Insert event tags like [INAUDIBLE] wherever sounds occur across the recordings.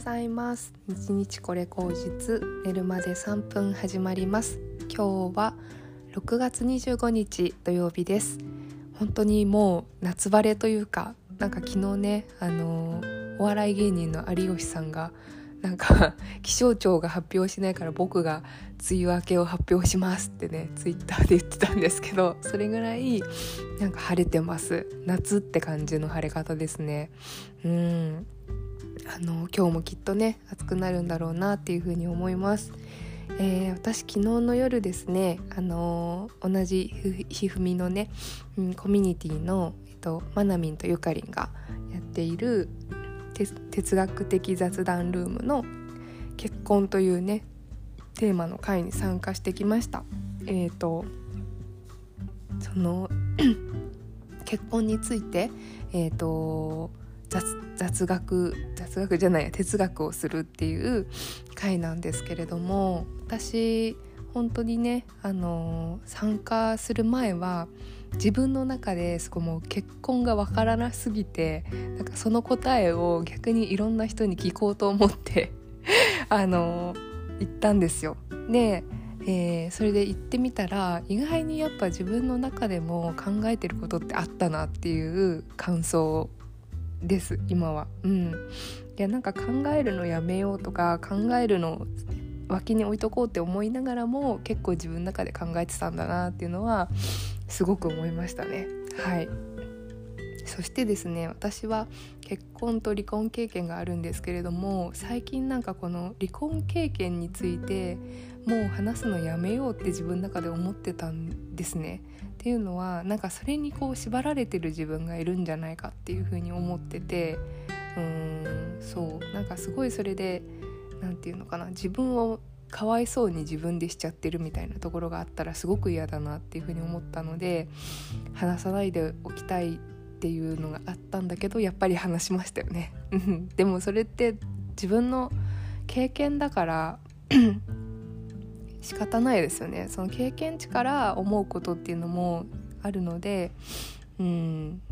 ございます。日日これ口実寝るまで3分始まります。今日は6月25日土曜日です。本当にもう夏晴れというかなんか昨日ねあのお笑い芸人の有吉さんがなんか [LAUGHS] 気象庁が発表しないから僕が梅雨明けを発表しますってねツイッターで言ってたんですけどそれぐらいなんか晴れてます。夏って感じの晴れ方ですね。うん。あの今日もきっとね暑くなるんだろうなっていうふうに思います。えー、私昨日の夜ですね、あの、同じひふみのね、うん、コミュニティの、えっと、まなみんとゆかりんがやっている哲学的雑談ルームの結婚というねテーマの会に参加してきました。えっ、ー、とその [CLEARS THROAT] 結婚についてえっ、ー、と雑学雑学じゃないや哲学をするっていう回なんですけれども私本当にねあの参加する前は自分の中ですごいもう結婚がわからなすぎてなんかその答えを逆にいろんな人に聞こうと思って [LAUGHS] あの行ったんですよ。で、えー、それで行ってみたら意外にやっぱ自分の中でも考えてることってあったなっていう感想です今は。うん、いやなんか考えるのやめようとか考えるの脇に置いとこうって思いながらも結構自分の中で考えてたんだなっていうのはすごく思いましたね。はい。そしてですね私は結婚と離婚経験があるんですけれども最近なんかこの離婚経験についてもう話すのやめようって自分の中で思ってたんですね。っていうのはなんかそれにこう縛られてる自分がいるんじゃないかっていうふうに思っててうーんそうなんかすごいそれで何て言うのかな自分をかわいそうに自分でしちゃってるみたいなところがあったらすごく嫌だなっていうふうに思ったので話さないでおきたいっていうのがあったんだけどやっぱり話しましたよね。でもそれって自分の経験だから [CLEARS THROAT] 仕方ないですよね。その経験値から思うことっていうのもあるのでうん。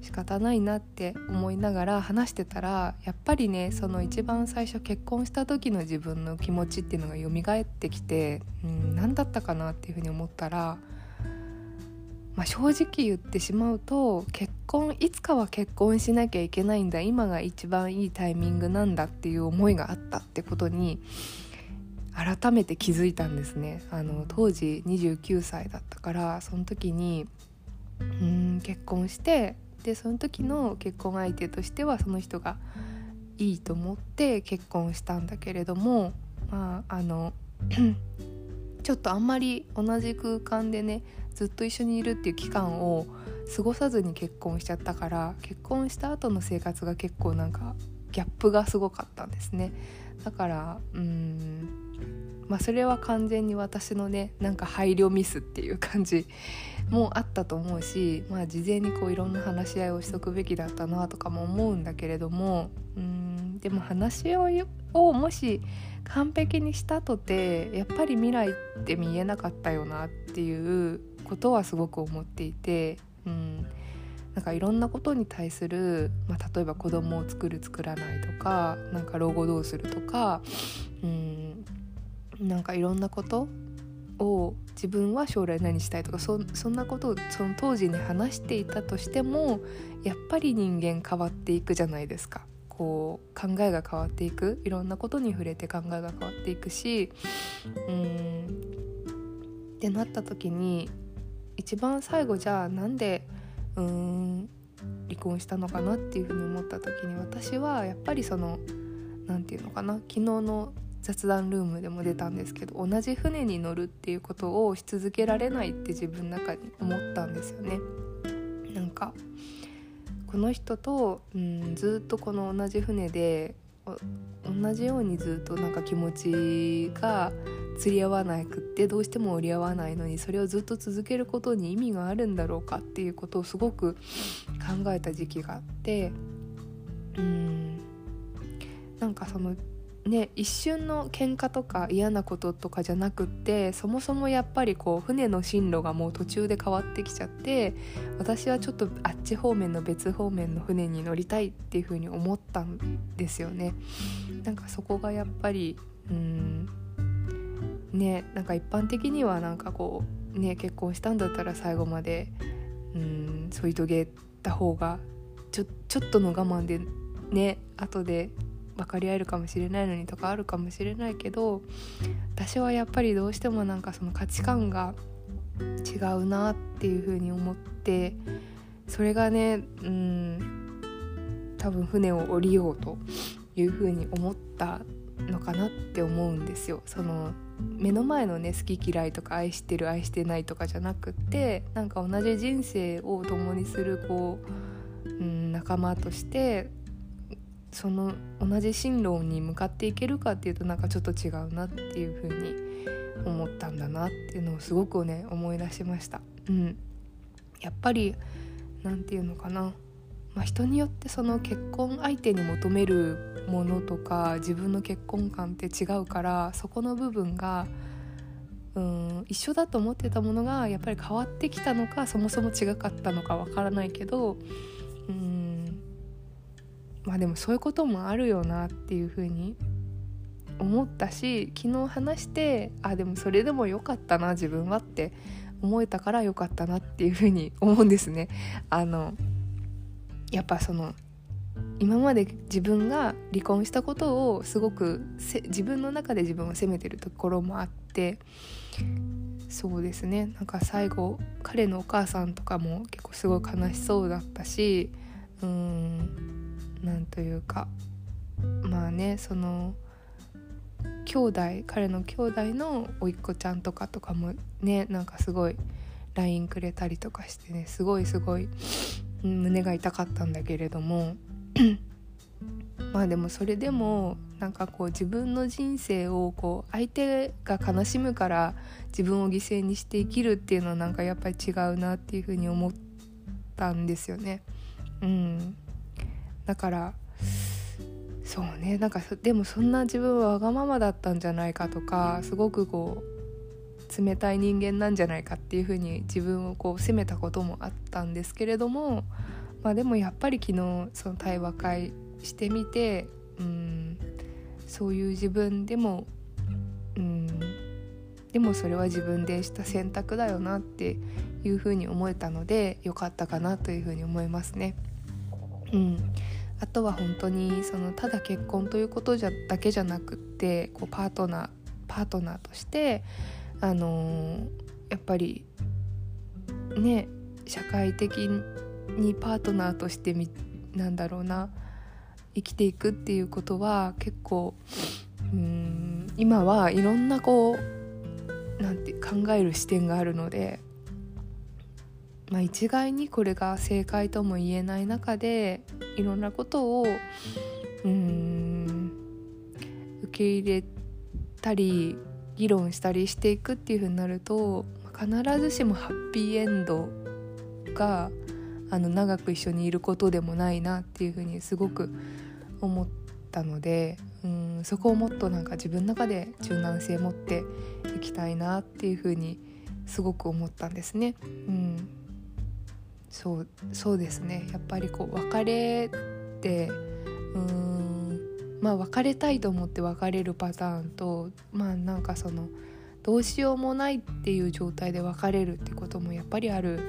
仕方ないなって思いながら話してたらやっぱりねその一番最初結婚した時の自分の気持ちっていうのが蘇ってきて、うん、何だったかなっていうふうに思ったら、まあ、正直言ってしまうと結婚いつかは結婚しなきゃいけないんだ今が一番いいタイミングなんだっていう思いがあったってことに改めて気づいたんですね。あの当時29歳だったからその時にうん結婚してでその時の結婚相手としてはその人がいいと思って結婚したんだけれどもまああの [CLEARS THROAT] ちょっとあんまり同じ空間でねずっと一緒にいるっていう期間を過ごさずに結婚しちゃったから結婚した後の生活が結構なんかギャップがすごかったんですね。だからうんまあそれは完全に私のねなんか配慮ミスっていう感じもあったと思うし、まあ、事前にこういろんな話し合いをしとくべきだったなとかも思うんだけれどもうんでも話し合いをもし完璧にしたとてやっぱり未来って見えなかったよなっていうことはすごく思っていて。うんなんかいろんなことに対する、まあ、例えば子供を作る作らないとかなんか老後どうするとかうんなんかいろんなことを自分は将来何したいとかそそんなことをその当時に話していたとしてもやっぱり人間変わっていくじゃないですか。こう考えが変わっていくいろんなことに触れて考えが変わっていくしうんってなった時に一番最後じゃあなんでうーん離婚したのかなっていうふうに思った時に私はやっぱりその何て言うのかな昨日の雑談ルームでも出たんですけど同じ船に乗るっていうことをし続けられないって自分の中に思ったんですよね。なんかこの人と、うん、ずっとこの同じ船で同じようにずっとなんか気持ちが釣り合わなくってどうしても折り合わないのにそれをずっと続けることに意味があるんだろうかっていうことをすごく考えた時期があってうんなんかそのね一瞬の喧嘩とか嫌なこととかじゃなくってそもそもやっぱりこう船の進路がもう途中で変わってきちゃって私はちょっとあっち方面の別方面の船に乗りたいっていうふうに思ったんですよね。なんかそこがやっぱりうんねなんか一般的にはなんかこうね結婚したんだったら最後までうん添い遂げた方がちょちょっとの我慢でね後で分かり合えるかもしれないのにとかあるかもしれないけど私はやっぱりどうしてもなんかその価値観が違うなっていうふうに思ってそれがねうん多分船を降りようというふうに思ったのかなって思うんですよ。その目の前のね好き嫌いとか愛してる愛してないとかじゃなくってなんか同じ人生を共にするこう、うん、仲間としてその同じ進路に向かっていけるかっていうとなんかちょっと違うなっていう風に思ったんだなっていうのをすごくね思い出しました。うん、やっぱり何て言うのかな、まあ、人によってその結婚相手に求めるものとか自分の結婚観って違うからそこの部分がうん一緒だと思ってたものがやっぱり変わってきたのかそもそも違かったのかわからないけどうんまあでもそういうこともあるよなっていうふうに思ったし昨日話してあでもそれでもよかったな自分はって思えたからよかったなっていうふうに思うんですね。あのやっぱその今まで自分が離婚したことをすごく自分の中で自分を責めてるところもあってそうですねなんか最後彼のお母さんとかも結構すごい悲しそうだったしうんなんというかまあねその兄弟彼の兄弟の甥っ子ちゃんとかとかもねなんかすごい LINE くれたりとかしてねすごいすごい胸が痛かったんだけれどもまあでもそれでもなんかこう自分の人生をこう相手が悲しむから自分を犠牲にして生きるっていうのはなんかやっぱり違うなっていうふうに思ったんですよね。うん、だからそうねなんかでもそんな自分はわがままだったんじゃないかとかすごくこう冷たい人間なんじゃないかっていうふうに自分をこう責めたこともあったんですけれどもまあでもやっぱり昨日その対話会してみてうんそういう自分でもうんでもそれは自分でした選択だよなっていうふうに思えたのでよかったかなというふうに思いますね。うん、あとは本当にそのただ結婚ということじゃだけじゃなくってこうパートナーパートナーとしてあのー、やっぱりね社会的にパートナーとしてみなんだろうな生きていくっていうことは結構うん今はいろんなこうなんて考える視点があるので、まあ、一概にこれが正解とも言えない中でいろんなことをうん受け入れたり議論したりしていくっていうふうになると必ずしもハッピーエンドがあの長く一緒にいることでもないなっていうふうにすごく思ったのでうんそこをもっとなんか自分の中で柔軟性持っていきたいなっていうふうにすごく思ったんですね。うん、そうそうですね。やっぱりこう別れってうんまあ別れたいと思って別れるパターンとまあなんかそのどうしようもないっていう状態で別れるってこともやっぱりある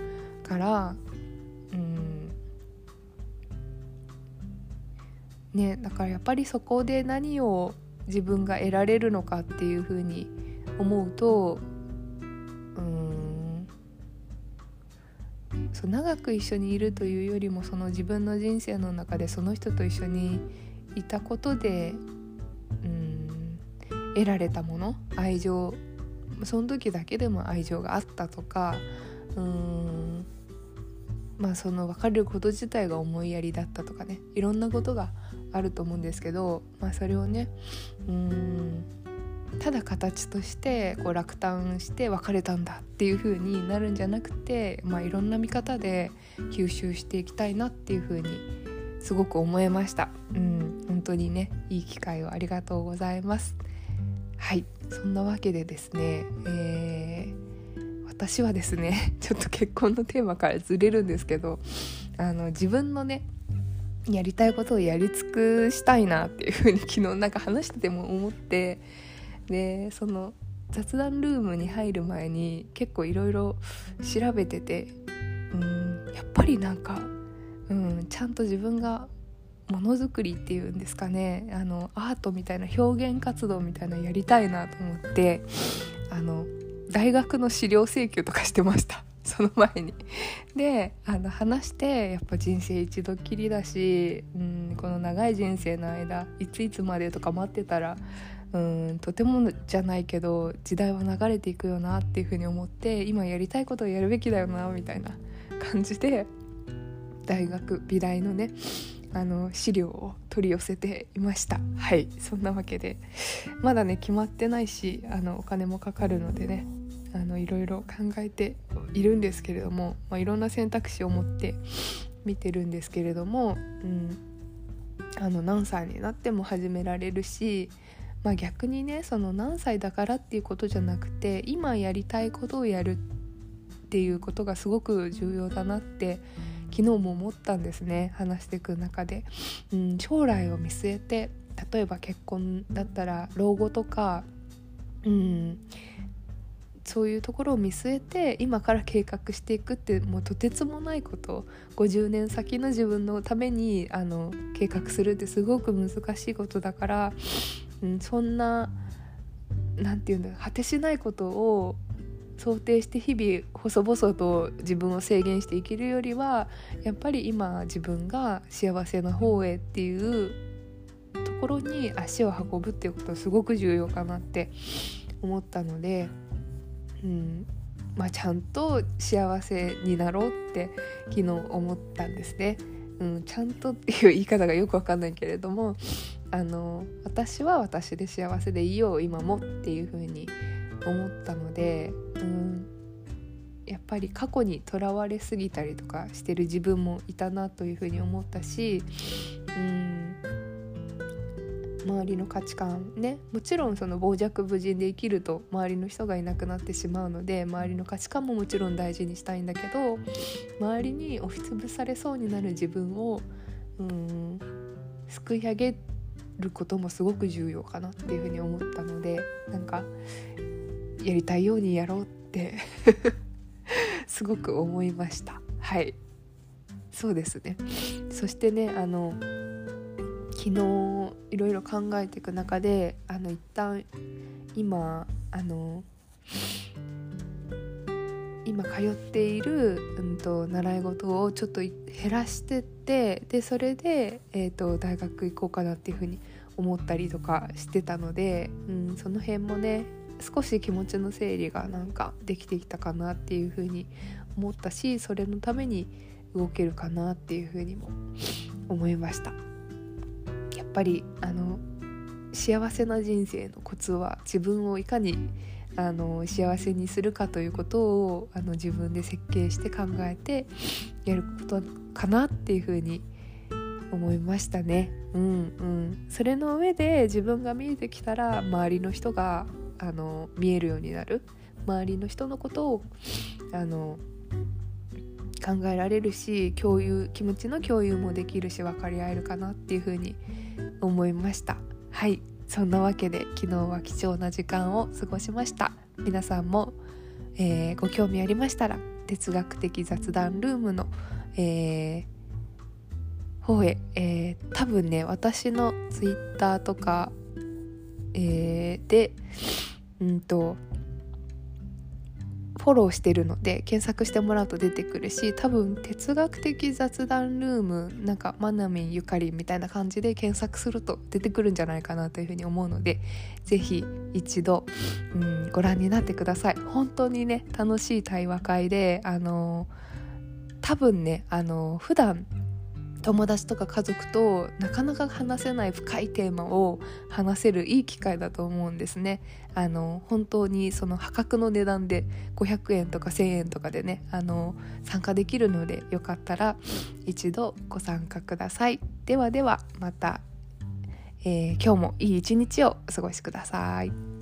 からうん。ねだからやっぱりそこで何を自分が得られるのかっていうふうに思うとそう長く一緒にいるというよりもその自分の人生の中でその人と一緒にいたことでうん得られたもの愛情その時だけでも愛情があったとかうんまあその別れること自体が思いやりだったとかねいろんなことがあると思うんですけど、まあ、それをねうんただ形としてこう落胆して別れたんだっていう風になるんじゃなくて、まあ、いろんな見方で吸収していきたいなっていう風にすごく思いました。うん、本当にねいい機会をありがとうございますはいそんなわけでですね、えー、私はですね [LAUGHS] ちょっと結婚のテーマからずれるんですけどあの自分のねやりたいことをやり尽くしたいなっていうふうに昨日なんか話してても思ってでその雑談ルームに入る前に結構いろいろ調べててうんやっぱりなんか、うん、ちゃんと自分がものづくりっていうんですかねあのアートみたいな表現活動みたいなやりたいなと思ってあの大学の資料請求とかしてました [LAUGHS] その前に。であの話してやっぱ人生一度きりだし、うん、この長い人生の間いついつまでとか待ってたらうんとてもじゃないけど時代は流れていくよなっていうふうに思って今やりたいことをやるべきだよなみたいな [LAUGHS] 感じで大学美大のねあの資料を取り寄せていました。はい。そんなわけでまだね決まってないしあのお金もかかるのでねあのいろいろ考えているんですけれども、まあ、いろんな選択肢を持って見てるんですけれども、うん、あの何歳になっても始められるし、まあ、逆にねその何歳だからっていうことじゃなくて今やりたいことをやるっていうことがすごく重要だなって昨日も思ったんですね話していく中で、うん、将来を見据えて例えば結婚だったら老後とか、うん、そういうところを見据えて今から計画していくってもうとてつもないこと50年先の自分のためにあの計画するってすごく難しいことだから、ん、そんな何て言うんだろう果てしないことを想定して日々細々と自分を制限して生きるよりはやっぱり今自分が幸せな方へっていうところに足を運ぶっていうことはすごく重要かなって思ったので、うんまあ、ちゃんと幸せになろうって昨日思ったんですね。うん、ちゃんとっていう言い方がよくわかんないけれどもあの私は私で幸せでいいよ今もっていう風に思ったので、うん、やっぱり過去にとらわれすぎたりとかしてる自分もいたなというふうに思ったし、うん、周りの価値観ねもちろんその傍若無人で生きると周りの人がいなくなってしまうので周りの価値観ももちろん大事にしたいんだけど周りに押しつぶされそうになる自分を、うん、すくい上げてることもすごく重要かなっていうふうに思ったのでなんかやりたいようにやろうって [LAUGHS] すごく思いました。はい。そうですね。そしてねあの昨日いろいろ考えていく中であの一旦今あの今通っている、うんと、習い事をちょっと減らしてってでそれで、えーと大学行こうかなっていうふうに思ったりとかしてたので、うん、その辺もね少し気持ちの整理がなんかできてきたかなっていうふうに思ったしそれのために動けるかなっていうふうにも思いました。やっぱりあの幸せな人生のコツは自分をいかにあの幸せにするかということをあの自分で設計して考えてやることかなっていうふうに思いましたね。うんうん、それの上で自分が見えてきたら周りの人があの見えるようになる。周りの人のことをあの考えられるし共有気持ちの共有もできるし分かり合えるかなっていうふうに思いました。はい。そんなわけで昨日は貴重な時間を過ごしました。皆さんも、えー、ご興味ありましたら哲学的雑談ルームの、えー、方へ、えー、多分ね私のツイッターとか、えー、でうんとフォローしてるので検索してもらうと出てくるし多分哲学的雑談ルームなんかマナミンゆかりみたいな感じで検索すると出てくるんじゃないかなというふうに思うので是非一度、うん、ご覧になってください。本当にね楽しい対話会であの多分ねあの普段友達とか家族となかなか話せない深いテーマを話せるいい機会だと思うんですね。あの本当にその破格の値段で500円とか1000円とかでねあの参加できるのでよかったら一度ご参加ください。ではではまた、えー、今日もいい一日をお過ごしください。